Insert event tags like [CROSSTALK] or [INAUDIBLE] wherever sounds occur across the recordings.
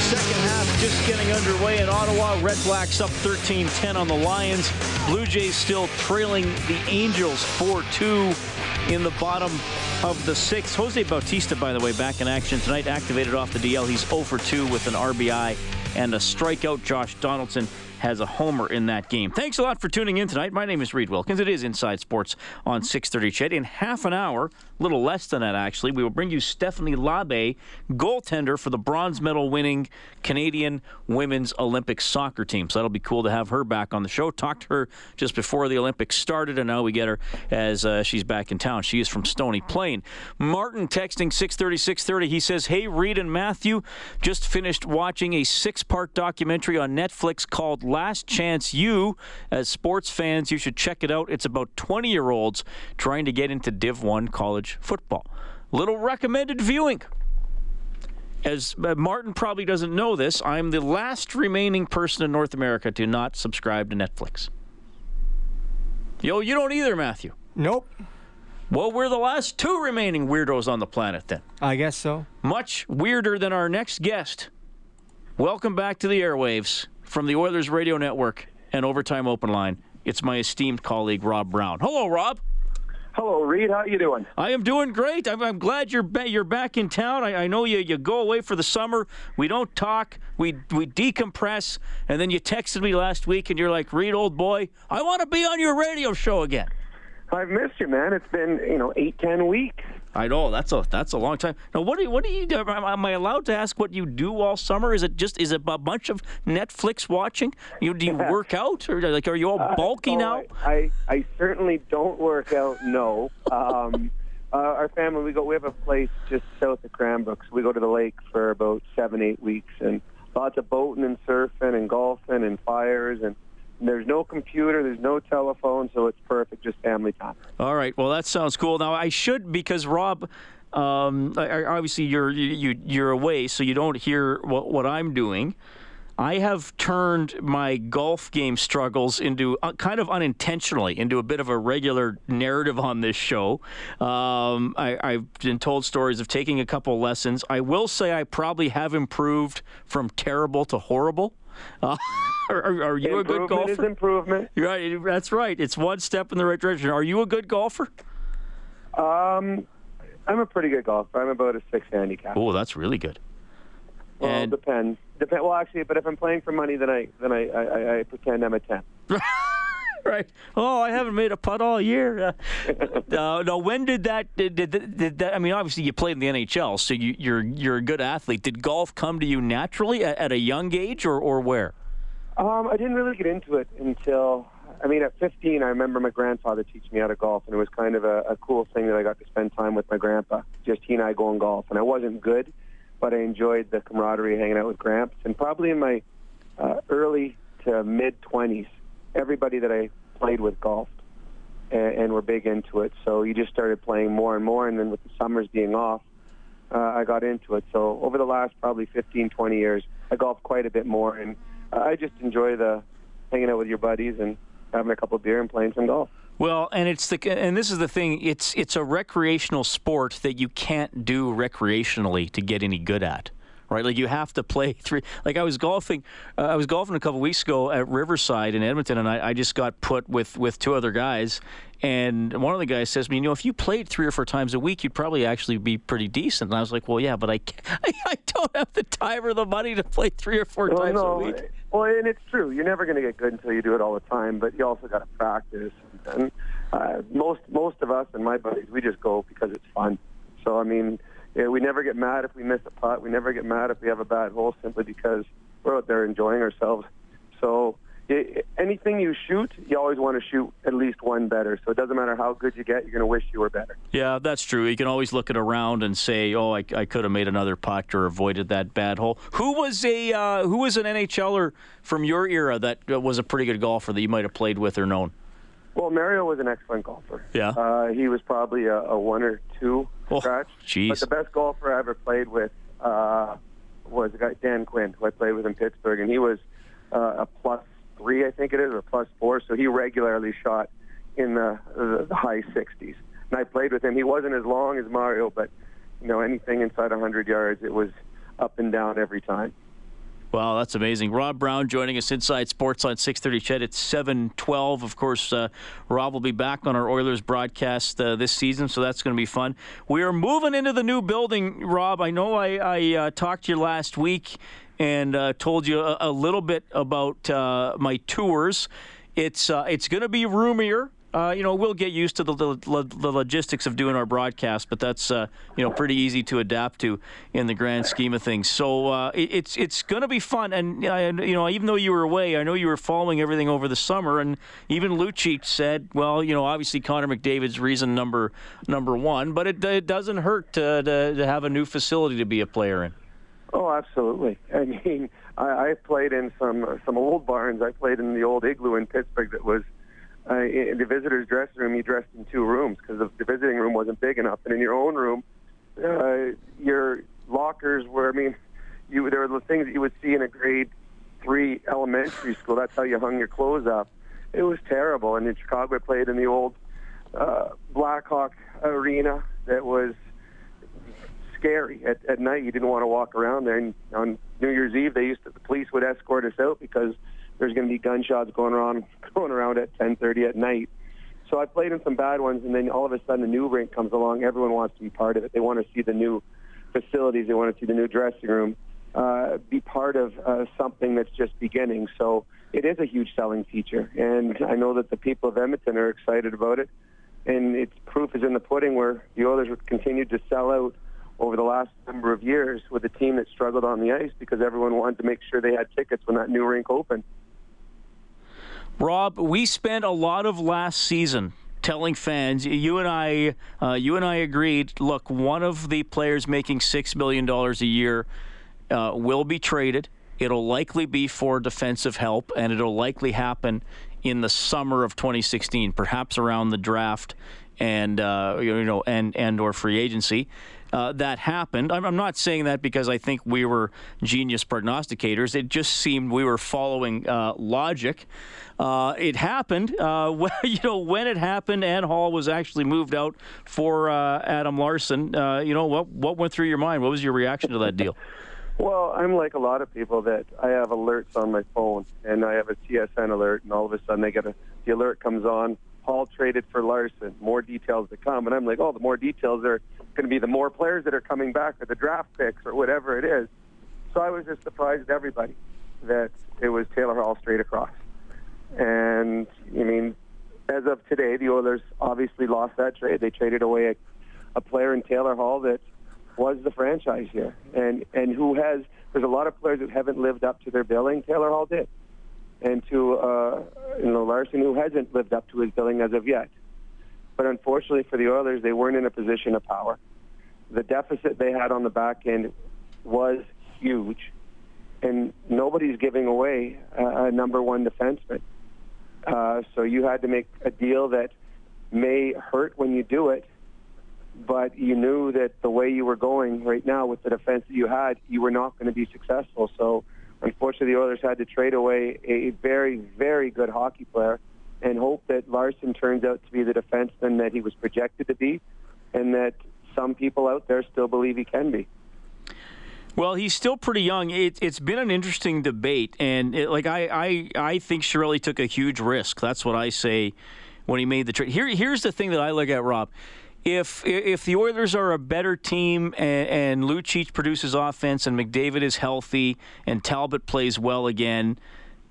Second half just getting underway in Ottawa. Red Blacks up 13-10 on the Lions. Blue Jays still trailing the Angels 4-2 in the bottom of the sixth. Jose Bautista, by the way, back in action tonight, activated off the DL. He's 0 for 2 with an RBI and a strikeout. Josh Donaldson has a homer in that game. Thanks a lot for tuning in tonight. My name is Reed Wilkins. It is Inside Sports on 6:30 Ched. In half an hour, a little less than that actually, we will bring you Stephanie Labbé, goaltender for the bronze medal winning Canadian women's Olympic soccer team. So that'll be cool to have her back on the show. Talked to her just before the Olympics started, and now we get her as uh, she's back in town. She is from Stony Plain. Martin texting 6:30 6:30. He says, "Hey Reed and Matthew, just finished watching a six-part documentary on Netflix called Last Chance U. As sports fans, you should check it out. It's about 20-year-olds trying to get into Div 1 college football. Little recommended viewing." As uh, Martin probably doesn't know this, I'm the last remaining person in North America to not subscribe to Netflix. Yo, you don't either, Matthew. Nope. Well, we're the last two remaining weirdos on the planet then. I guess so. Much weirder than our next guest. Welcome back to the airwaves from the Oilers Radio Network and Overtime Open Line. It's my esteemed colleague Rob Brown. Hello, Rob. Hello, Reed. How you doing? I am doing great. I'm, I'm glad you're ba- you're back in town. I, I know you you go away for the summer. We don't talk. We we decompress, and then you texted me last week, and you're like, "Reed, old boy, I want to be on your radio show again." I've missed you, man. It's been you know eight, ten weeks. I know that's a that's a long time. Now, what do you, what do you do? Am I allowed to ask what you do all summer? Is it just is it a bunch of Netflix watching? You do you work out or like are you all bulky Oh, now? I, I I certainly don't work out. No. Um, [LAUGHS] uh, our family we go. We have a place just south of Cranbrook. So we go to the lake for about seven, eight weeks, and lots of boating and surfing and golfing and fires and. There's no computer, there's no telephone, so it's perfect, just family time. All right. Well, that sounds cool. Now I should because Rob, um, obviously you're you, you you're away, so you don't hear what what I'm doing. I have turned my golf game struggles into uh, kind of unintentionally into a bit of a regular narrative on this show. Um, I, I've been told stories of taking a couple lessons. I will say I probably have improved from terrible to horrible. Uh, [LAUGHS] are, are- are you a good improvement is golfer? improvement. Right, that's right. It's one step in the right direction. Are you a good golfer? Um, I'm a pretty good golfer. I'm about a six handicap. Oh, that's really good. Well, And- depends. Depend. Well, actually, but if I'm playing for money, then I then I, I, I- I pretend I'm a ten. [LAUGHS] [LAUGHS] Right. Oh, I haven't made a putt all year. Uh, [LAUGHS] uh, no, when did that, did, did, did that? I mean, obviously you played in the NHL, so you, you're you're a good athlete. Did golf come to you naturally at, at a young age, or or where? Um, I didn't really get into it until I mean, at 15, I remember my grandfather teaching me how to golf, and it was kind of a, a cool thing that I got to spend time with my grandpa. Just he and I going golf, and I wasn't good, but I enjoyed the camaraderie hanging out with Gramps. And probably in my uh, early to mid 20s, everybody that I played with golfed and, and were big into it. So you just started playing more and more, and then with the summers being off, uh, I got into it. So over the last probably 15, 20 years, I golf quite a bit more, and I just enjoy the hanging out with your buddies and having a couple of beer and playing some golf. Well, and it's the and this is the thing. It's it's a recreational sport that you can't do recreationally to get any good at, right? Like you have to play [LAUGHS] three. Like I was golfing, uh, I was golfing a couple weeks ago at Riverside in Edmonton, and I, I just got put with with two other guys. And one of the guys says to me, you know, if you played three or four times a week, you'd probably actually be pretty decent. And I was like, well, yeah, but I, [LAUGHS] I, don't have the time or the money to play three or four well, times no. a week. Well, and it's true. You're never going to get good until you do it all the time, but you also got to practice. And uh, most most of us and my buddies, we just go because it's fun. So I mean, yeah, we never get mad if we miss a putt. We never get mad if we have a bad hole, simply because we're out there enjoying ourselves. So it, anything you shoot, you always want to shoot at least one better. So it doesn't matter how good you get, you're going to wish you were better. Yeah, that's true. You can always look at around and say, "Oh, I, I could have made another putt or avoided that bad hole." Who was a uh, who was an NHLer from your era that was a pretty good golfer that you might have played with or known? Well, Mario was an excellent golfer. Yeah. Uh, he was probably a, a one or two oh, scratch. Jeez. But the best golfer I ever played with uh, was a guy Dan Quinn, who I played with in Pittsburgh, and he was uh, a plus three, I think it is, or plus four. So he regularly shot in the, the, the high 60s. And I played with him. He wasn't as long as Mario, but you know anything inside 100 yards, it was up and down every time. Wow, that's amazing. Rob Brown joining us inside Sports on 6:30. CHED, it's 7:12. Of course, uh, Rob will be back on our Oilers broadcast uh, this season, so that's going to be fun. We are moving into the new building, Rob. I know I, I uh, talked to you last week and uh, told you a, a, little bit about uh, my tours. It's uh, it's going to be roomier uh, you know, we'll get used to the, the, the, logistics of doing our broadcast, but that's uh, you know pretty easy to adapt to in the grand scheme of things. So uh, it, it's it's going to be fun, and you know, even though you were away, I know you were following everything over the summer, and even Lucic said, well, you know, obviously Connor McDavid's reason number number one, but it, it doesn't hurt to, to, to have a new facility to be a player in. Oh, absolutely. [LAUGHS] I mean, I, I played in some some old barns. I played in the old igloo in Pittsburgh that was uh, in the visitor's dressing room, you dressed in two rooms because the visiting room wasn't big enough. And in your own room, uh, your lockers were, I mean, you there were the things that you would see in a grade three elementary school. That's how you hung your clothes up. It was terrible. And in Chicago, I played in the old uh, Blackhawk arena that was scary. At, at night, you didn't want to walk around there. And on New Year's Eve, they used to, the police would escort us out because there's going to be gunshots going around [LAUGHS] going around at 10:30 at night. So I played in some bad ones, and then all of a sudden a new rink comes along. Everyone wants to be part of it. They want to see the new facilities. They want to see the new dressing room. Uh, be part of uh, something that's just beginning. So it is a huge selling feature, and I know that the people of Edmonton are excited about it. And its proof is in the pudding, where the Oilers have continued to sell out over the last number of years with a team that struggled on the ice because everyone wanted to make sure they had tickets when that new rink opened. Rob, we spent a lot of last season telling fans, you and I, uh, you and I agreed. Look, one of the players making six million dollars a year uh, will be traded. It'll likely be for defensive help, and it'll likely happen in the summer of 2016, perhaps around the draft and uh, you know and and or free agency uh, that happened. I'm, I'm, not saying that because I think we were genius prognosticators. It just seemed we were following uh, logic. Uh, it happened. Uh, [LAUGHS] when, you know, when it happened, and Hall was actually moved out for uh, Adam Larsson. Uh, you know, what what went through your mind? What was your reaction to that deal? [LAUGHS] Well, I'm like a lot of people that I have alerts on my phone, and I have a TSN alert, and all of a sudden they get a the alert comes on. Hall traded for Larsson. More details to come, and I'm like, oh, the more details are going to be the more players that are coming back or the draft picks or whatever it is. So I was just surprised everybody that it was Taylor Hall straight across. And I mean, as of today, the Oilers obviously lost that trade. They traded away a, a player in Taylor Hall that was the franchise here, and and who has. There's a lot of players that haven't lived up to their billing. Taylor Hall did, and to uh, you know Larsson, who hasn't lived up to his billing as of yet. But unfortunately for the Oilers, they weren't in a position of power. The deficit they had on the back end was huge, and nobody's giving away a, number one defenseman. Uh, so you had to make a deal that may hurt when you do it, but you knew that the way you were going right now with the defense that you had, you were not going to be successful. So unfortunately, the Oilers had to trade away a very, very good hockey player and hope that Larsson turns out to be the defenseman that he was projected to be and that some people out there still believe he can be. Well, he's still pretty young. It, has been an interesting debate, and it, like I, I, I think Chiarelli took a huge risk. That's what I say when he made the trade. Here, here's the thing that I look at, Rob. If if the Oilers are a better team and, and Lucic produces offense and McDavid is healthy and Talbot plays well again,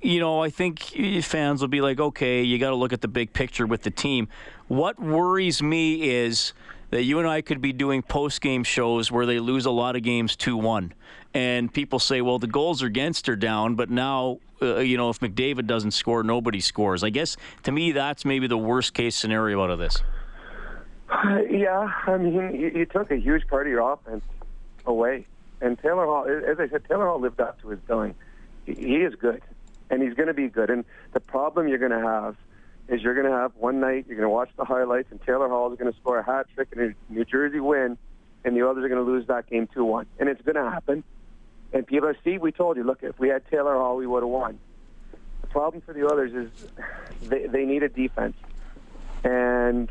you know, I think fans will be like, okay, you got to look at the big picture with the team. What worries me is that you and I could be doing post game shows where they lose a lot of games 2 1. And people say, well, the goals against are down, but now, uh, you know, if McDavid doesn't score, nobody scores. I guess to me, that's maybe the worst case scenario out of this. [LAUGHS] Yeah, I mean, you, took a huge part of your offense away. And Taylor Hall, as I said, Taylor Hall lived up to his billing. He, he is good, and he's going to be good. And the problem you're going to have is you're going to have one night, you're going to watch the highlights, and Taylor Hall is going to score a hat trick and a New Jersey win, and the others are going to lose that game 2-1. And it's going to happen. And people, Steve, we told you, look, if we had Taylor Hall, we would have won. The problem for the others is they, they need a defense. And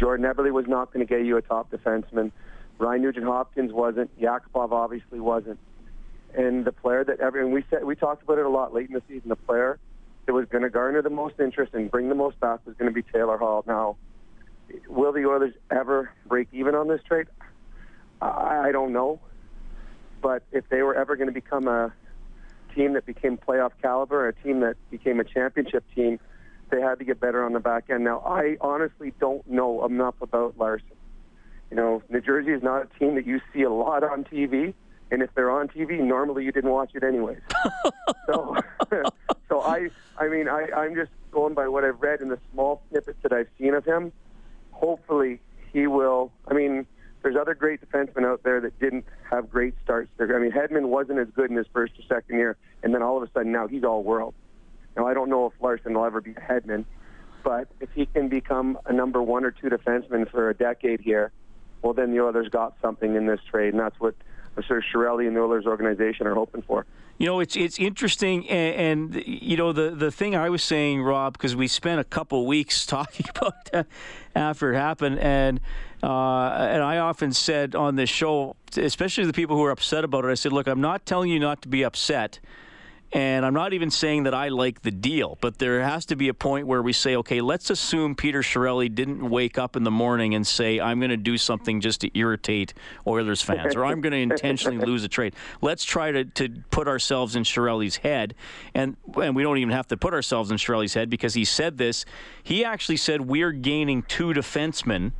Jordan Eberle was not going to get you a top defenseman. Ryan Nugent Hopkins wasn't. Yakupov obviously wasn't. And the player that everyone we said we talked about it a lot late in the season. The player that was going to garner the most interest and bring the most back was going to be Taylor Hall. Now, will the Oilers ever break even on this trade? I, don't know. But if they were ever going to become a team that became playoff caliber, a team that became a championship team, they had to get better on the back end. Now, I honestly don't know enough about Larsson. You know, New Jersey is not a team that you see a lot on TV, and if they're on TV, normally you didn't watch it anyways. [LAUGHS] so, [LAUGHS] so I, I mean, I, I'm just going by what I've read in the small snippets that I've seen of him. Hopefully, he will. I mean, there's other great defensemen out there that didn't have great starts. I mean, Hedman wasn't as good in his first or second year, and then all of a sudden now he's all world. Now, I don't know if Larsson will ever be a Hedman, but if he can become a number one or two defenseman for a decade here, well, then the Oilers got something in this trade, and that's what Mr. Chiarelli and the Oilers organization are hoping for. You know, it's it's interesting, and, and, you know the the thing I was saying, Rob, because we spent a couple weeks [LAUGHS] talking about that after it happened, and uh, and I often said on this show, especially the people who are upset about it, I said, look, I'm not telling you not to be upset. And I'm not even saying that I like the deal, but there has to be a point where we say, okay, let's assume Peter Chiarelli didn't wake up in the morning and say, I'm going to do something just to irritate Oilers fans, or I'm going to intentionally [LAUGHS] lose a trade. Let's try to, to put ourselves in Chiarelli's head. And, and we don't even have to put ourselves in Chiarelli's head because he said this. He actually said, We're gaining two defensemen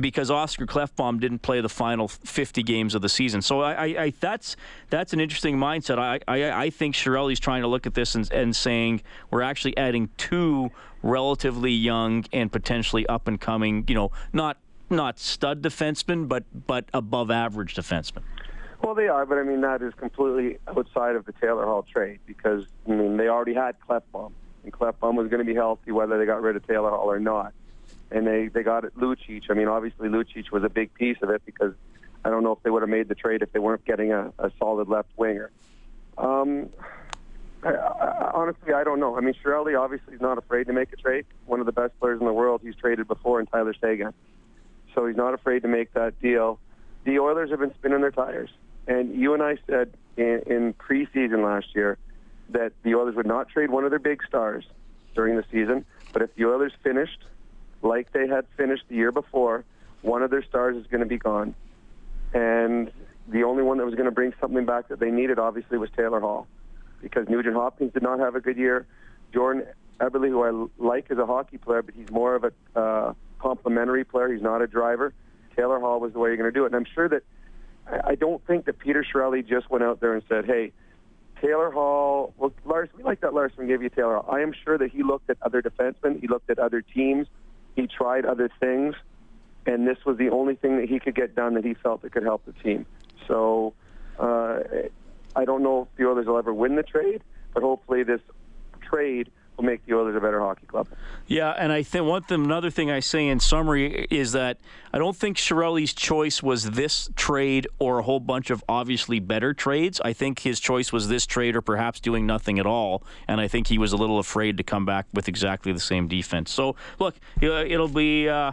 because Oscar Klefbom didn't play the final 50 games of the season. So I, I, I that's that's an interesting mindset. I, I, I think Chiarelli's trying to look at this and, and saying we're actually adding two relatively young and potentially up and coming, you know, not not stud defensemen, but but above average defensemen. Well, they are, but I mean that is completely outside of the Taylor Hall trade because I mean they already had Klefbom, and Klefbom was going to be healthy whether they got rid of Taylor Hall or not and they they got it Lucic. I mean, obviously Lucic was a big piece of it because I don't know if they would have made the trade if they weren't getting a, a solid left winger. Um, I, I, honestly, I don't know. I mean, Chiarelli obviously is not afraid to make a trade. One of the best players in the world. He's traded before in Tyler Seguin, so he's not afraid to make that deal. The Oilers have been spinning their tires, and you and I said in, in preseason last year that the Oilers would not trade one of their big stars during the season, but if the Oilers finished like they had finished the year before, one of their stars is going to be gone. And the only one that was going to bring something back that they needed, obviously, was Taylor Hall. Because Nugent Hopkins did not have a good year. Jordan Eberle, who I like as a hockey player, but he's more of a uh, complementary player. He's not a driver. Taylor Hall was the way you're going to do it. And I'm sure that I don't think that Peter Chiarelli just went out there and said, hey, Taylor Hall, well, Lars, we like that Larsson gave you Taylor Hall. I am sure that he looked at other defensemen. He looked at other teams. He tried other things, and this was the only thing that he could get done that he felt that could help the team. So uh, I don't know if the Oilers will ever win the trade, but hopefully this trade will make the Oilers a better hockey club. Yeah, and I think one thing, another thing I say in summary is that I don't think Chiarelli's choice was this trade or a whole bunch of obviously better trades. I think his choice was this trade or perhaps doing nothing at all, and I think he was a little afraid to come back with exactly the same defense. So look, it'll be. Uh,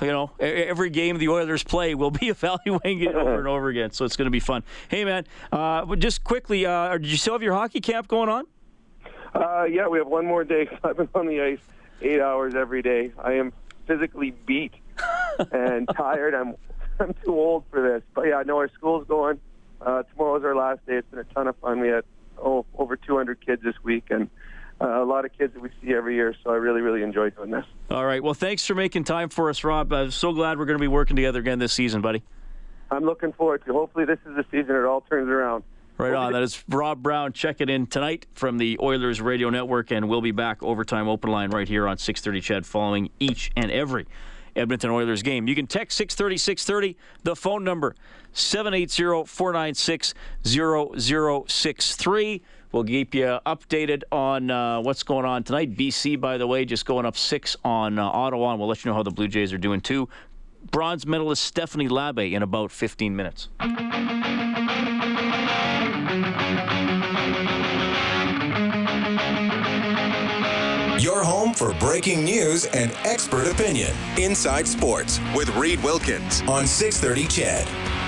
you know, every game the Oilers play, we'll be [LAUGHS] evaluating it over and over again. So it's going to be fun. Hey, man, uh, just quickly, uh, did you still have your hockey camp going on? Uh, yeah, we have one more day. [LAUGHS] I've been on the ice eight hours every day. I am physically beat [LAUGHS] and tired. I'm I'm too old for this. But yeah, I know our school's going. Uh, tomorrow's our last day. It's been a ton of fun. We had oh over 200 kids this week, and uh, a lot of kids that we see every year. So I really, really enjoy doing this. All right. Well, thanks for making time for us, Rob. I'm so glad we're going to be working together again this season, buddy. I'm looking forward to. Hopefully, this is the season it all turns around. Right on. That is Rob Brown checking in tonight from the Oilers Radio Network, and we'll be back overtime open line right here on 6:30 Ched, following each and every Edmonton Oilers game. You can text 630 630, the phone number 780 496 0063. We'll keep you updated on uh, what's going on tonight. BC, by the way, just going up six on uh, Ottawa, and we'll let you know how the Blue Jays are doing too. Bronze medalist Stephanie Labbé in about 15 minutes. For breaking news and expert opinion. Inside Sports with Reed Wilkins on 630 Ched.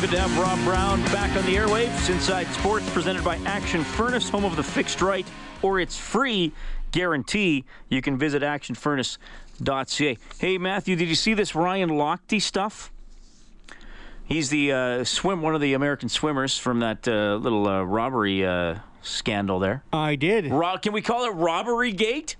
Good to have Rob Brown back on the airwaves. Inside Sports presented by Action Furnace, home of the fixed right or it's free guarantee. You can visit actionfurnace.ca. Hey, Matthew, did you see this Ryan Lochte stuff? He's the uh, swim, one of the American swimmers from that uh, little uh, robbery uh, scandal there. I did. Ro- can we call it robbery gate?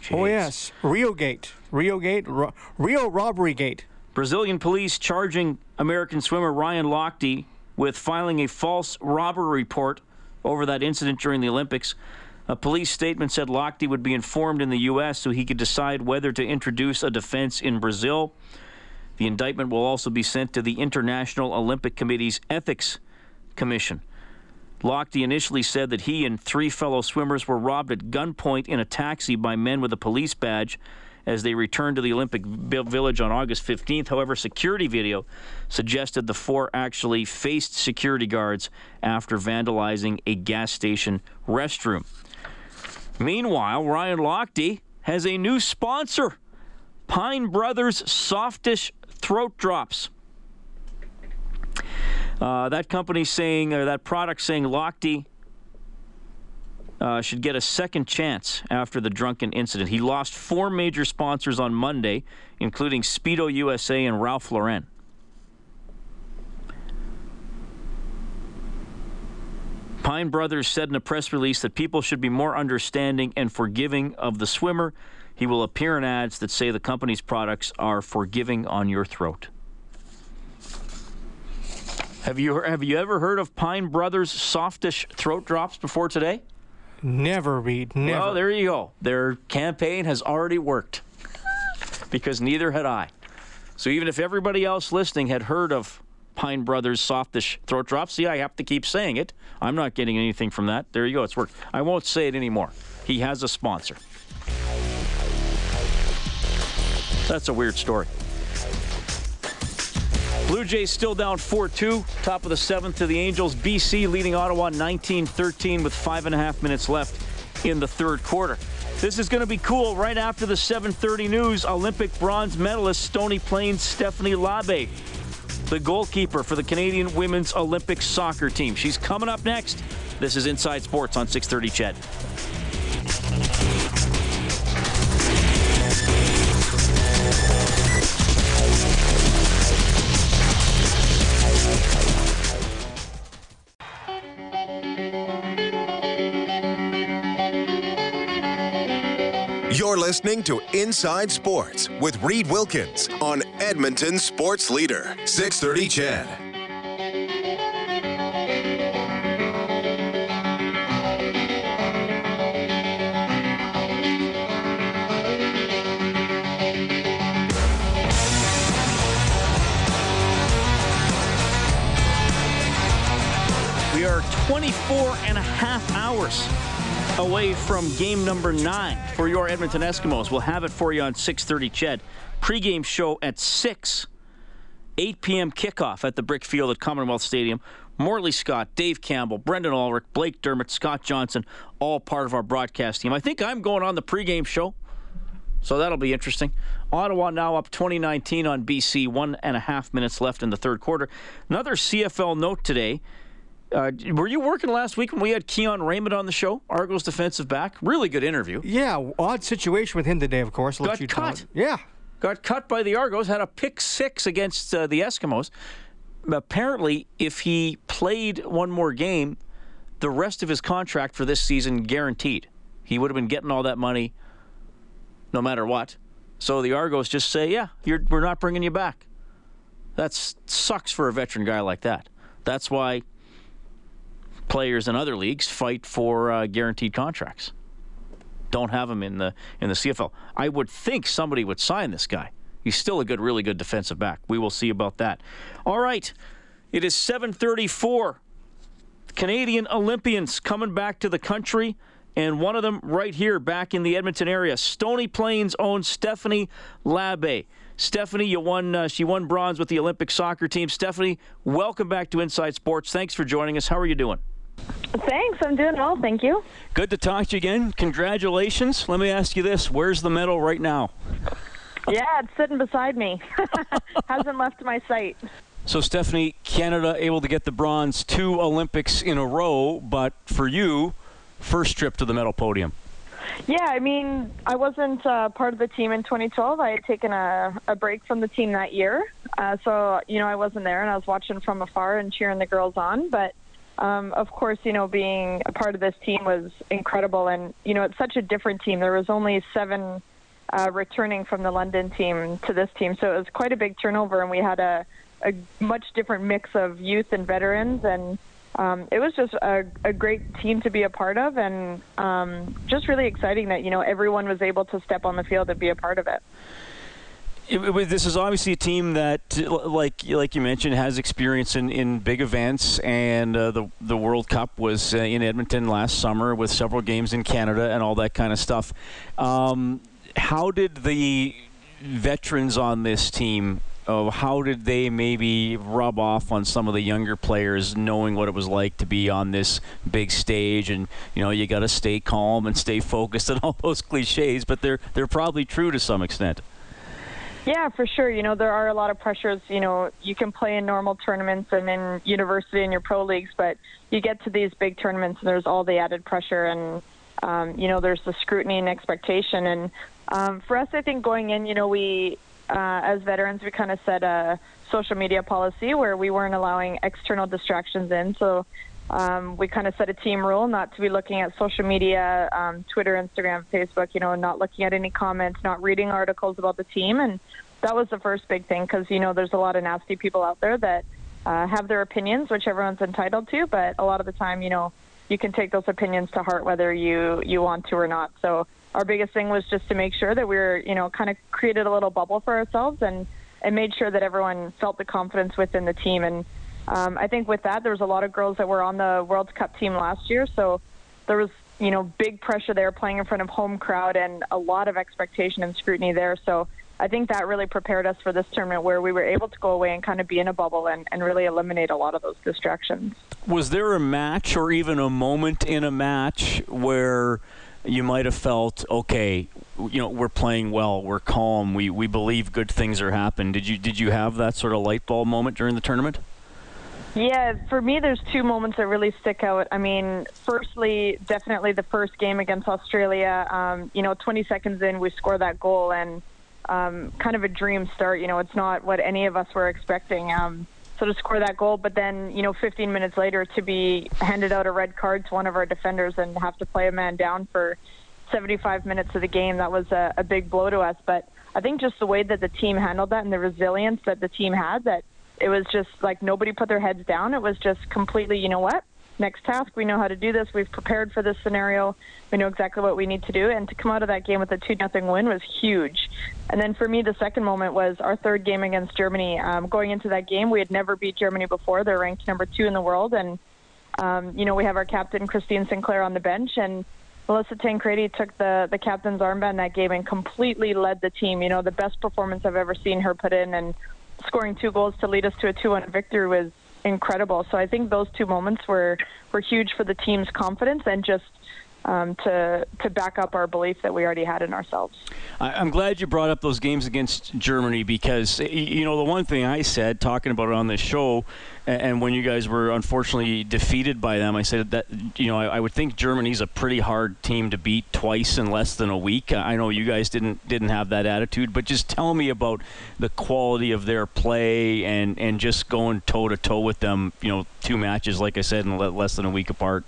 Jeez. Oh yes, Rio Gate, Rio Gate, Ro- Rio Robbery Gate. Brazilian police charging American swimmer Ryan Lochte with filing a false robbery report over that incident during the Olympics. A police statement said Lochte would be informed in the U.S. so he could decide whether to introduce a defense in Brazil. The indictment will also be sent to the International Olympic Committee's Ethics Commission. Lochte initially said that he and three fellow swimmers were robbed at gunpoint in a taxi by men with a police badge as they returned to the Olympic Village on August 15th. However, security video suggested the four actually faced security guards after vandalizing a gas station restroom. Meanwhile, Ryan Lochte has a new sponsor Pine Brothers Softish throat drops. Uh, that company saying, or that product saying Lochte uh, should get a second chance after the drunken incident. He lost four major sponsors on Monday, including Speedo USA and Ralph Lauren. Pine Brothers said in a press release that people should be more understanding and forgiving of the swimmer he will appear in ads that say the company's products are forgiving on your throat. Have you have you ever heard of Pine Brothers softish throat drops before today? Never, Reed. Never. Well, there you go. Their campaign has already worked because neither had I. So even if everybody else listening had heard of Pine Brothers softish throat drops, see, I have to keep saying it. I'm not getting anything from that. There you go. It's worked. I won't say it anymore. He has a sponsor. That's a weird story. Blue Jays still down 4 2, top of the seventh to the Angels. BC leading Ottawa 19 13 with five and a half minutes left in the third quarter. This is going to be cool. Right after the 7:30 news, Olympic bronze medalist Stony Plains Stephanie Labbé, the goalkeeper for the Canadian women's Olympic soccer team. She's coming up next. This is Inside Sports on 6:30 CHED. You're listening to Inside Sports with Reed Wilkins on Edmonton Sports Leader, 630 CHED. Are 24 and a half hours away from game number nine for your Edmonton Eskimos. We'll have it for you on 6:30. Ched pregame show at six. 8 p.m. kickoff at the Brick Field at Commonwealth Stadium. Morley Scott, Dave Campbell, Brendan Ulrich, Blake Dermott, Scott Johnson, all part of our broadcast team. I think I'm going on the pregame show, so that'll be interesting. Ottawa now up 2019 on BC, one and a half minutes left in the third quarter. Another CFL note today. Uh, were you working last week when we had Keon Raymond on the show, Argos defensive back? Really good interview. Yeah, odd situation with him today, of course. Got cut. Yeah. Got cut by the Argos, had a pick six against uh, the Eskimos. Apparently, if he played one more game, the rest of his contract for this season guaranteed. He would have been getting all that money no matter what. So the Argos just say, yeah, we're not bringing you back. That sucks for a veteran guy like that. That's why players in other leagues fight for uh, guaranteed contracts. Don't have him in the in the CFL. I would think somebody would sign this guy. He's still a good, really good defensive back. We will see about that. All right, it is 7:34. Canadian Olympians coming back to the country, and one of them right here, back in the Edmonton area. Stony Plains owns Stephanie Labbé. Stephanie, you won. Uh, she won bronze with the Olympic soccer team. Stephanie, welcome back to Inside Sports. Thanks for joining us. How are you doing? Thanks. I'm doing well. Thank you. Good to talk to you again. Congratulations. Let me ask you this where's the medal right now? Yeah, it's sitting beside me. [LAUGHS] Hasn't left my sight. So, Stephanie, Canada able to get the bronze two Olympics in a row, but for you, first trip to the medal podium. Yeah, I mean, I wasn't uh, part of the team in 2012. I had taken a, a break from the team that year. Uh, so, you know, I wasn't there and I was watching from afar and cheering the girls on. But um, of course, you know, being a part of this team was incredible. And, you know, it's such a different team. There was only seven uh, returning from the London team to this team. So it was quite a big turnover, and we had a, a much different mix of youth and veterans. And um, it was just a, a great team to be a part of, and um, just really exciting that, you know, everyone was able to step on the field and be a part of it. It, it, this is obviously a team that, like like you mentioned, has experience in, in big events, and uh, the the World Cup was uh, in Edmonton last summer with several games in Canada and all that kind of stuff. Um, how did the veterans on this team uh, how did they maybe rub off on some of the younger players knowing what it was like to be on this big stage and you know you got to stay calm and stay focused [LAUGHS] and all those cliches but they're they're probably true to some extent yeah, for sure. You know, there are a lot of pressures. You know, you can play in normal tournaments and in university and your pro leagues, but you get to these big tournaments and there's all the added pressure and, um, you know, there's the scrutiny and expectation. And um, for us, I think going in, you know, we, uh, as veterans, we kind of set a social media policy where we weren't allowing external distractions in. So um, we kind of set a team rule not to be looking at social media, um, Twitter, Instagram, Facebook, you know, not looking at any comments, not reading articles about the team. And that was the first big thing because, you know, there's a lot of nasty people out there that uh, have their opinions, which everyone's entitled to. But a lot of the time, you know, you can take those opinions to heart whether you, you want to or not. So our biggest thing was just to make sure that we were, you know, kind of created a little bubble for ourselves and, and made sure that everyone felt the confidence within the team. And, um, I think with that, there was a lot of girls that were on the World Cup team last year, so there was you know big pressure there, playing in front of home crowd, and a lot of expectation and scrutiny there. So I think that really prepared us for this tournament, where we were able to go away and kind of be in a bubble and, and really eliminate a lot of those distractions. Was there a match or even a moment in a match where? you might have felt okay you know we're playing well we're calm we we believe good things are happening did you did you have that sort of light bulb moment during the tournament yeah, for me, there's two moments that really stick out. I mean, firstly, definitely the first game against Australia. Um, you know, 20 seconds in, we score that goal, and um, kind of a dream start. You know, it's not what any of us were expecting. Um, so to score that goal, but then you know, 15 minutes later, to be handed out a red card to one of our defenders and have to play a man down for 75 minutes of the game, that was a, a big blow to us. But I think just the way that the team handled that and the resilience that the team had that it was just like nobody put their heads down. It was just completely, you know what? Next task, we know how to do this. We've prepared for this scenario. We know exactly what we need to do. And to come out of that game with a 2 nothing win was huge. And then for me, the second moment was our third game against Germany. Um, going into that game, we had never beat Germany before. They're ranked number two in the world. And, um, you know, we have our captain, Christine Sinclair, on the bench. And Melissa Tancredi took the, the captain's armband that game and completely led the team. You know, the best performance I've ever seen her put in. And scoring two goals to lead us to a 2-1 victory was incredible. So I think those two moments were were huge for the team's confidence and just um, to to back up our belief that we already had in ourselves. I'm glad you brought up those games against Germany because you know the one thing I said talking about it on this show, and when you guys were unfortunately defeated by them, I said that you know I, I would think Germany's a pretty hard team to beat twice in less than a week. I know you guys didn't didn't have that attitude, but just tell me about the quality of their play and and just going toe to toe with them. You know, two matches like I said in less than a week apart.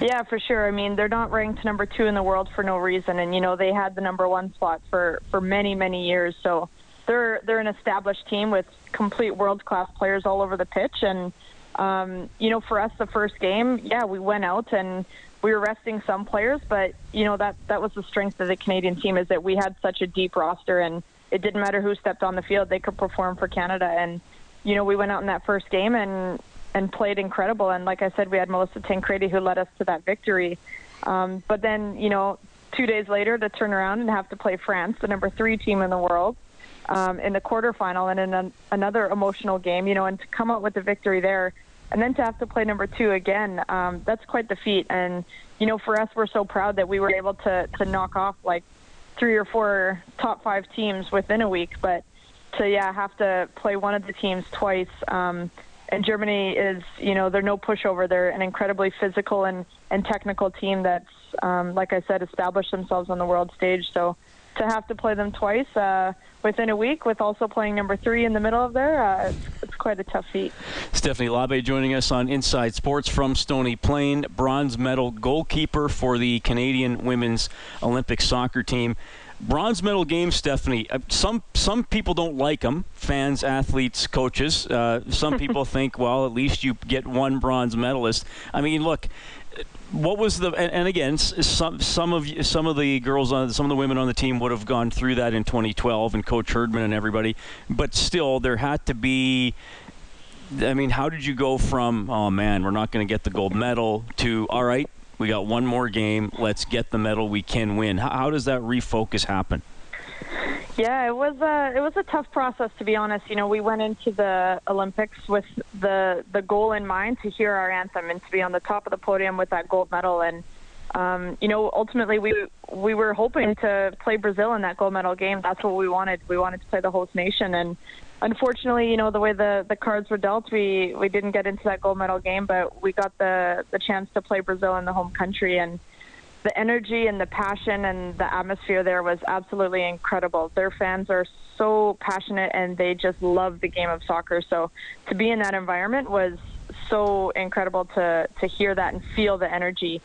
Yeah, for sure. I mean, they're not ranked number two in the world for no reason, and you know they had the number one spot for for many many years. So they're they're an established team with complete world class players all over the pitch, and um, you know for us the first game, yeah, we went out and we were resting some players, but you know that that was the strength of the Canadian team is that we had such a deep roster, and it didn't matter who stepped on the field, they could perform for Canada, and you know we went out in that first game and and played incredible. And like I said, we had Melissa Tancredi who led us to that victory. Um, but then, you know, two days later to turn around and have to play France, the number three team in the world, um, in the quarterfinal and in an, another emotional game, you know, and to come out with the victory there. And then to have to play number two again, um, that's quite the feat. And, you know, for us, we're so proud that we were able to, to knock off like three or four top five teams within a week. But to, yeah, have to play one of the teams twice, um, and Germany is, you know, they're no pushover. They're an incredibly physical and, and technical team that's, um, like I said, established themselves on the world stage. So to have to play them twice uh, within a week, with also playing number three in the middle of there, uh, it's, it's, quite a tough feat. Stephanie Labbé joining us on Inside Sports from Stony Plain, bronze medal goalkeeper for the Canadian women's Olympic soccer team bronze medal games, Stephanie. Uh, some some people don't like them. Fans, athletes, coaches. Uh, some people [LAUGHS] think, well, at least you get one bronze medalist. I mean, look. What was the and, and again some some of some of the girls on some of the women on the team would have gone through that in 2012 and Coach Herdman and everybody, but still there had to be I mean, how did you go from, oh man, we're not going to get the gold medal to, all right, we got one more game. Let's get the medal. We can win. How, how does that refocus happen? Yeah, it was a it was a tough process to be honest. You know, we went into the Olympics with the the goal in mind to hear our anthem and to be on the top of the podium with that gold medal. And um, you know, ultimately we we were hoping to play Brazil in that gold medal game. That's what we wanted. We wanted to play the host nation, and unfortunately, you know, the way the, the cards were dealt, we, we didn't get into that gold medal game, but we got the, the chance to play Brazil in the home country. And the energy and the passion and the atmosphere there was absolutely incredible. Their fans are so passionate and they just love the game of soccer. So to be in that environment was so incredible to, to hear that and feel the energy.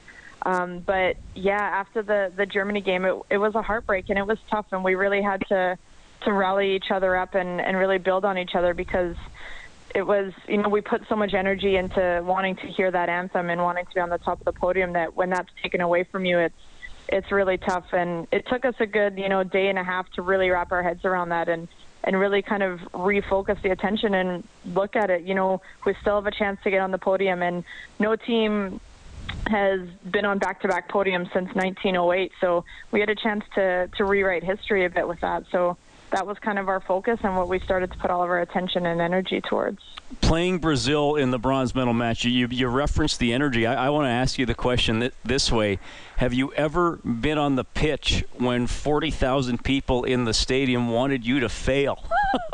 Um, but yeah, after the, the Germany game, it, it was a heartbreak and it was tough, and we really had to to rally each other up and, and really build on each other because it was, you know, we put so much energy into wanting to hear that anthem and wanting to be on the top of the podium that when that's taken away from you, it's it's really tough. And it took us a good, you know, day and a half to really wrap our heads around that and and really kind of refocus the attention and look at it. You know, we still have a chance to get on the podium, and no team has been on back-to-back podiums since 1908. So we had a chance to to rewrite history a bit with that. So that was kind of our focus and what we started to put all of our attention and energy towards. Playing Brazil in the bronze medal match, you, you referenced the energy. I, I want to ask you the question th- this way Have you ever been on the pitch when 40,000 people in the stadium wanted you to fail? [LAUGHS]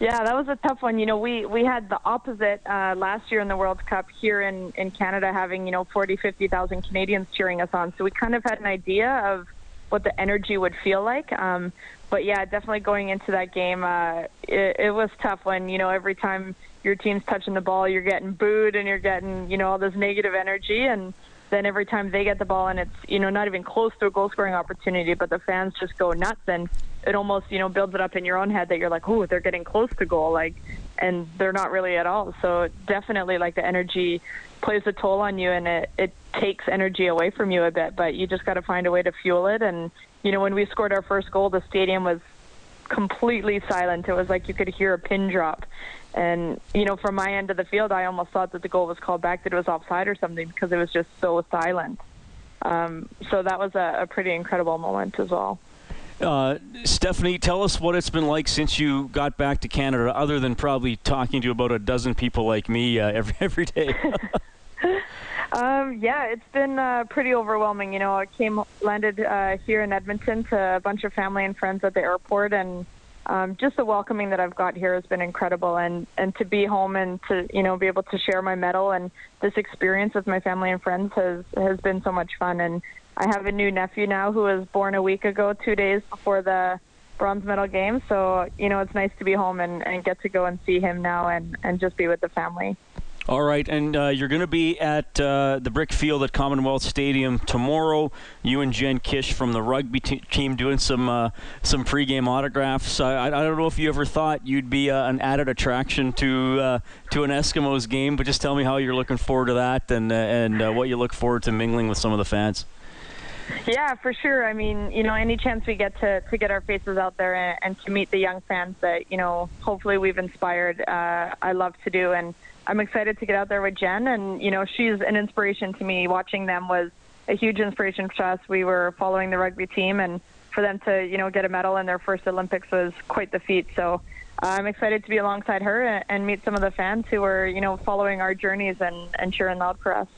yeah, that was a tough one. You know, we, we had the opposite uh, last year in the World Cup here in, in Canada, having, you know, 40, 50,000 Canadians cheering us on. So we kind of had an idea of what the energy would feel like. Um, but yeah, definitely going into that game, uh, it, it was tough when you know every time your team's touching the ball, you're getting booed and you're getting you know all this negative energy, and then every time they get the ball and it's you know not even close to a goal scoring opportunity, but the fans just go nuts. And it almost you know builds it up in your own head that you're like, oh, they're getting close to goal, like, and they're not really at all. So definitely like the energy plays a toll on you and it, it takes energy away from you a bit, but you just got to find a way to fuel it and you know, when we scored our first goal, the stadium was completely silent. It was like you could hear a pin drop. And, you know, from my end of the field, I almost thought that the goal was called back, that it was offside or something because it was just so silent. Um, so that was a, a pretty incredible moment as well. Uh, Stephanie, tell us what it's been like since you got back to Canada, other than probably talking to about a dozen people like me uh, [LAUGHS] every every day. [LAUGHS] um, yeah, it's been uh, pretty overwhelming. You know, I came landed uh, here in Edmonton to a bunch of family and friends at the airport, and um, just the welcoming that I've got here has been incredible. And and to be home and to you know be able to share my medal and this experience with my family and friends has has been so much fun. And I have a new nephew now who was born a week ago, two days before the bronze medal game. So, you know, it's nice to be home and, and get to go and see him now and, and just be with the family. All right, and uh, you're going to be at uh, the Brick Field at Commonwealth Stadium tomorrow. You and Jen Kish from the rugby te- team doing some uh, some pregame autographs. I, I, don't know if you ever thought you'd be uh, an added attraction to uh, to an Eskimos game, but just tell me how you're looking forward to that and uh, and what you look forward to mingling with some of the fans. Yeah, for sure. I mean, you know, any chance we get to, to get our faces out there and, and to meet the young fans that, you know, hopefully we've inspired, uh, I love to do. And I'm excited to get out there with Jen. And, you know, she's an inspiration to me. Watching them was a huge inspiration for us. We were following the rugby team, and for them to, you know, get a medal in their first Olympics was quite the feat. So uh, I'm excited to be alongside her and, and meet some of the fans who are, you know, following our journeys and, and cheering loud for us.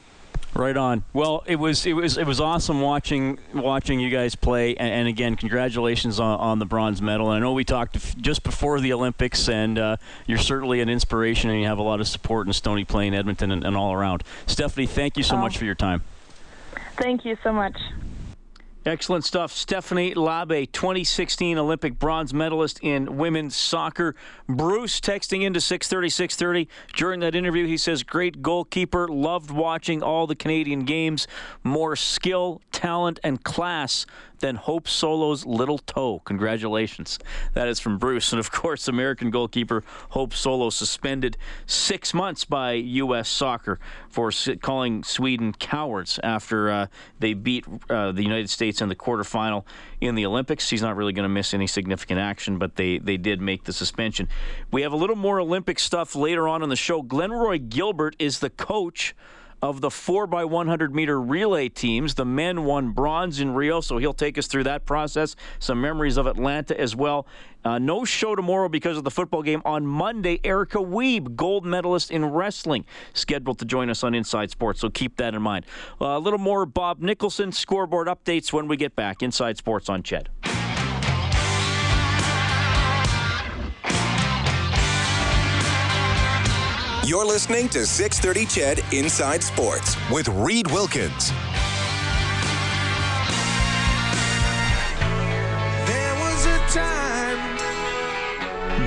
Right on. Well, it was it was it was awesome watching watching you guys play, and, and again, congratulations on, on, the bronze medal. And I know we talked just before the Olympics, and uh, you're certainly an inspiration, and you have a lot of support in Stony Plain, Edmonton, and, and all around. Stephanie, thank you so oh. much for your time. Thank you so much. Excellent stuff. Stephanie Labbé, 2016 Olympic bronze medalist in women's soccer. Bruce texting into 630 630. During that interview, he says, Great goalkeeper. Loved watching all the Canadian games. More skill, talent, and class than Hope Solo's little toe. Congratulations. That is from Bruce. And of course, American goalkeeper Hope Solo suspended six months by U.S. soccer for calling Sweden cowards after uh, they beat uh, the United States in the quarterfinal in the Olympics. He's not really going to miss any significant action, but they, they did make the suspension. We have a little more Olympic stuff later on in the show. Glenroy Gilbert is the coach of the 4x100 meter relay teams. The men won bronze in Rio, so he'll take us through that process. Some memories of Atlanta as well. Uh, no show tomorrow because of the football game. On Monday, Erica Wiebe, gold medalist in wrestling, scheduled to join us on Inside Sports, so keep that in mind. Uh, a little more Bob Nicholson scoreboard updates when we get back. Inside Sports on Ched. You're listening to 630 Ched Inside Sports with Reed Wilkins.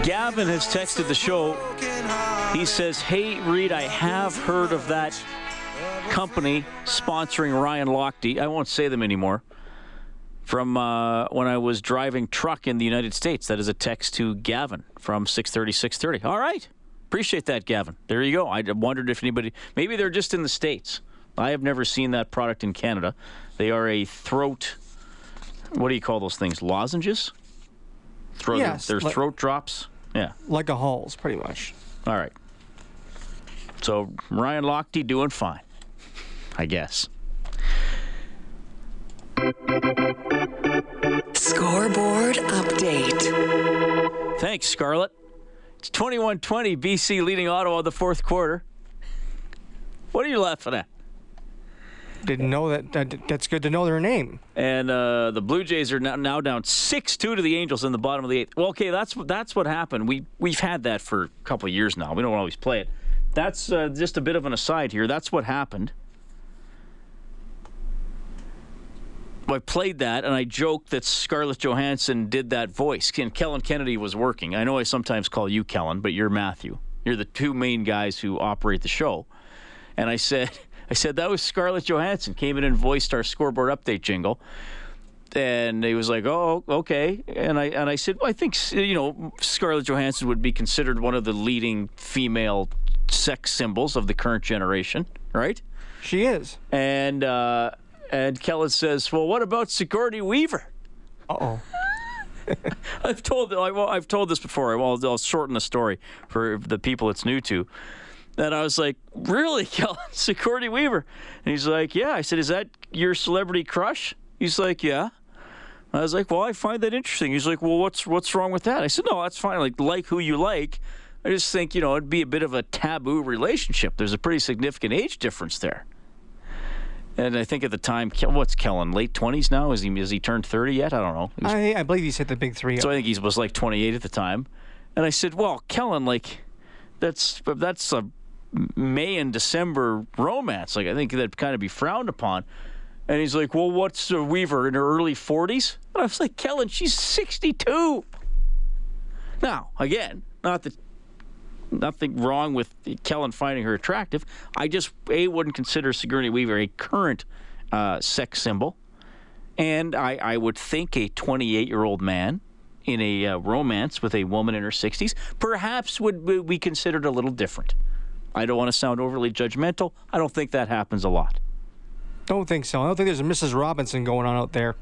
Gavin has texted the show. He says, Hey, Reed, I have heard of that company sponsoring Ryan Lochte. I won't say them anymore. From uh, when I was driving truck in the United States. That is a text to Gavin from 630 630. All right. Appreciate that, Gavin. There you go. I wondered if anybody, maybe they're just in the States. I have never seen that product in Canada. They are a throat, what do you call those things? Lozenges? Throat, yes. They're like, throat drops? Yeah. Like a Halls, pretty much. All right. So Ryan Lochte doing fine, I guess. Scoreboard update. Thanks, Scarlett. It's 21 20, BC leading Ottawa the fourth quarter. What are you laughing at? Didn't know that. that that's good to know their name. And uh, the Blue Jays are now, down six two to the Angels in the bottom of the eighth. Well, okay, that's that's what happened. We we've had that for a couple years now. We don't always play it. That's uh, just a bit of an aside here. That's what happened. I played that and I joked that Scarlett Johansson did that voice. And Kellen Kennedy was working. I know I sometimes call you Kellen, but you're Matthew. You're the two main guys who operate the show. And I said, [LAUGHS] I said that was Scarlett Johansson came in and voiced our scoreboard update jingle. And he was like, "Oh, okay." And I and I said, well, "I think you know Scarlett Johansson would be considered one of the leading female sex symbols of the current generation, right?" She is. And uh, and Kellen says, "Well, what about Sigourney Weaver?" Uh oh. [LAUGHS] I've told I've told this before. I'll, I'll shorten the story for the people it's new to. And I was like, "Really, [LAUGHS] Kellen Sigourney Weaver?" And he's like, "Yeah." I said, "Is that your celebrity crush?" He's like, "Yeah." I was like, well, I find that interesting. He's like, well, what's what's wrong with that? I said, no, that's fine. Like, like who you like. I just think, you know, it'd be a bit of a taboo relationship. There's a pretty significant age difference there. And I think at the time, what's Kellen? Late 20s now? Is he has he turned 30 yet? I don't know. Was, I, I believe he's hit the big three. So I think he was like 28 at the time. And I said, well, Kellen, like, that's that's a May and December romance. Like, I think that'd kind of be frowned upon. And he's like, well, what's uh, Weaver in her early 40s? And I was like, Kellen, she's 62. Now, again, not that nothing wrong with Kellen finding her attractive. I just a wouldn't consider Sigourney Weaver a current uh, sex symbol, and I, I would think a 28 year old man in a uh, romance with a woman in her 60s perhaps would be considered a little different. I don't want to sound overly judgmental. I don't think that happens a lot. Don't think so. I don't think there's a Mrs. Robinson going on out there.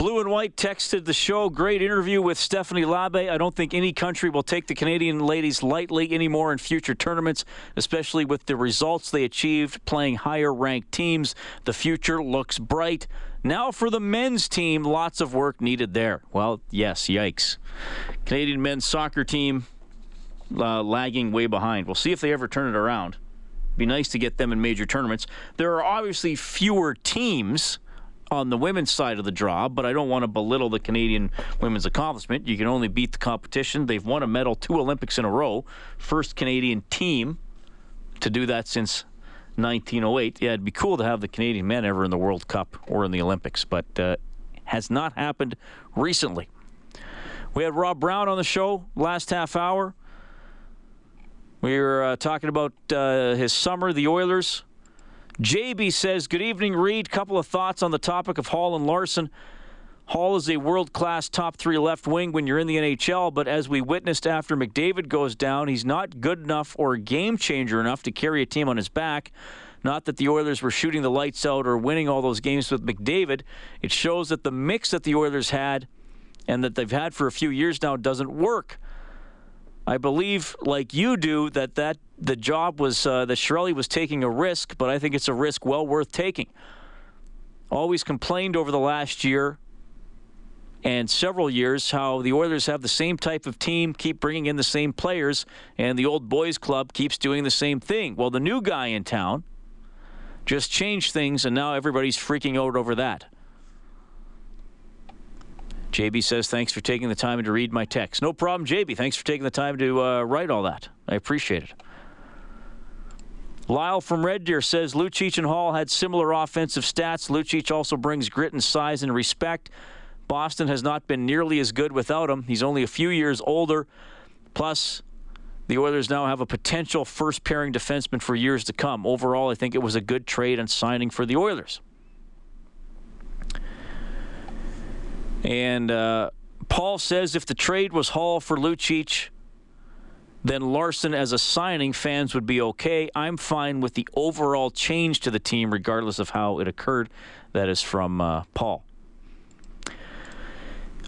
Blue and White texted the show. Great interview with Stephanie Labbé. I don't think any country will take the Canadian ladies lightly anymore in future tournaments, especially with the results they achieved playing higher ranked teams. The future looks bright. Now for the men's team, lots of work needed there. Well, yes, yikes. Canadian men's soccer team uh, lagging way behind. We'll see if they ever turn it around. Be nice to get them in major tournaments. There are obviously fewer teams on the women's side of the draw, but I don't want to belittle the Canadian women's accomplishment. You can only beat the competition. They've won a medal two Olympics in a row. First Canadian team to do that since 1908. Yeah, it'd be cool to have the Canadian men ever in the World Cup or in the Olympics, but uh, has not happened recently. We had Rob Brown on the show last half hour. We were uh, talking about uh, his summer, the Oilers. JB says, Good evening, Reed. Couple of thoughts on the topic of Hall and Larsson. Hall is a world class top three left wing when you're in the NHL, but as we witnessed after McDavid goes down, he's not good enough or game changer enough to carry a team on his back. Not that the Oilers were shooting the lights out or winning all those games with McDavid. It shows that the mix that the Oilers had and that they've had for a few years now doesn't work. I believe, like you do, that that the job was uh, that Chiarelli was taking a risk, but I think it's a risk well worth taking. Always complained over the last year and several years how the Oilers have the same type of team, keep bringing in the same players, and the old boys club keeps doing the same thing. Well, the new guy in town just changed things, and now everybody's freaking out over that. JB says, thanks for taking the time to read my text. No problem, JB. Thanks for taking the time to uh, write all that. I appreciate it. Lyle from Red Deer says Lucic and Hall had similar offensive stats. Lucic also brings grit and size and respect. Boston has not been nearly as good without him. He's only a few years older. Plus, the Oilers now have a potential first pairing defenseman for years to come. Overall, I think it was a good trade and signing for the Oilers. And uh, Paul says if the trade was Hall for Lucic, then Larsson as a signing, fans would be okay. I'm fine with the overall change to the team, regardless of how it occurred. That is from uh, Paul.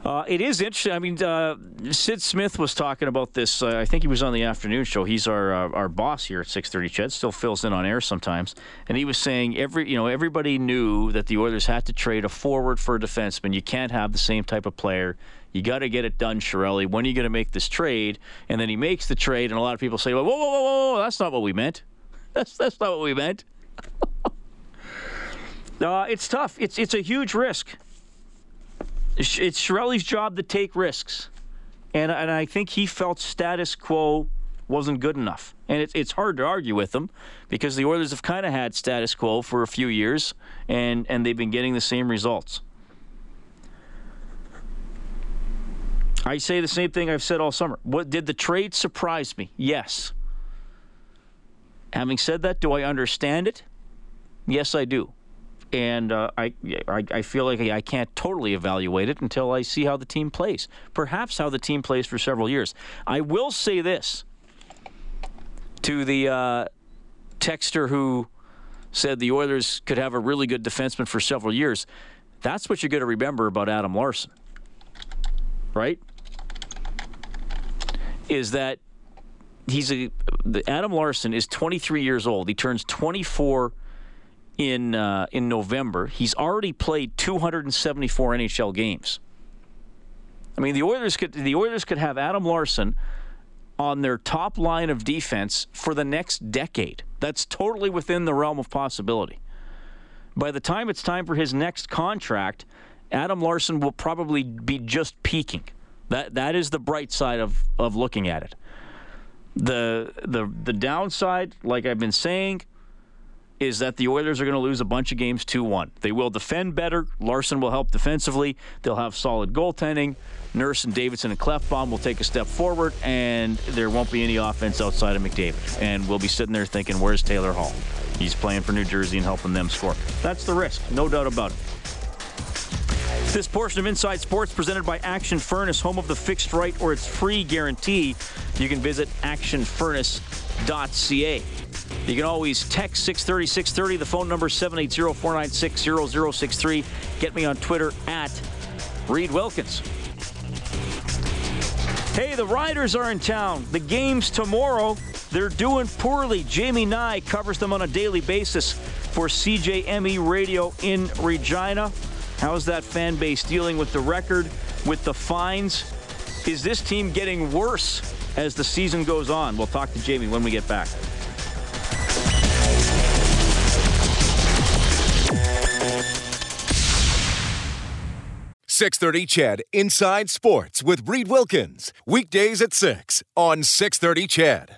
Uh, it is interesting. I mean, uh, Sid Smith was talking about this. Uh, I think he was on the afternoon show. He's our uh, our boss here at 6:30. Ched still fills in on air sometimes, and he was saying every you know everybody knew that the Oilers had to trade a forward for a defenseman. You can't have the same type of player. You got to get it done, Chiarelli. When are you going to make this trade? And then he makes the trade, and a lot of people say, "Whoa, whoa, whoa, whoa! whoa that's not what we meant. [LAUGHS] That's that's not what we meant." [LAUGHS] uh, it's tough. It's it's a huge risk it's Chiarelli's job to take risks. And, and I think he felt status quo wasn't good enough. And it's, it's hard to argue with him because the Oilers have kind of had status quo for a few years and, and they've been getting the same results. I say the same thing I've said all summer. What did the trade surprise me? Yes. Having said that, do I understand it? Yes, I do and uh, I, I, I feel like I can't totally evaluate it until I see how the team plays. Perhaps how the team plays for several years. I will say this to the uh, texter who said the Oilers could have a really good defenseman for several years. That's what you're going to remember about Adam Larsson, right? Is that he's a Adam Larsson is 23 years old. He turns 24 in uh, in November. He's already played 274 NHL games. I mean, the Oilers could the Oilers could have Adam Larsson on their top line of defense for the next decade. That's totally within the realm of possibility. By the time it's time for his next contract, Adam Larsson will probably be just peaking. That that is the bright side of, of looking at it. The the the downside, like I've been saying, is that the Oilers are going to lose a bunch of games 2-1. They will defend better. Larsson will help defensively. They'll have solid goaltending. Nurse and Davidson and Klefbom will take a step forward, and there won't be any offense outside of McDavid. And we'll be sitting there thinking, where's Taylor Hall? He's playing for New Jersey and helping them score. That's the risk, no doubt about it. This portion of Inside Sports presented by Action Furnace, home of the fixed right or its free guarantee. You can visit actionfurnace.ca. You can always text 630 630. The phone number 780 496 0063. Get me on Twitter at Reed Wilkins. Hey, the Riders are in town. The game's tomorrow. They're doing poorly. Jamie Nye covers them on a daily basis for CJME Radio in Regina. How's that fan base dealing with the record, with the fines? Is this team getting worse as the season goes on? We'll talk to Jamie when we get back. Six thirty Ched Inside Sports with Reed Wilkins weekdays at six on Six Thirty CHED.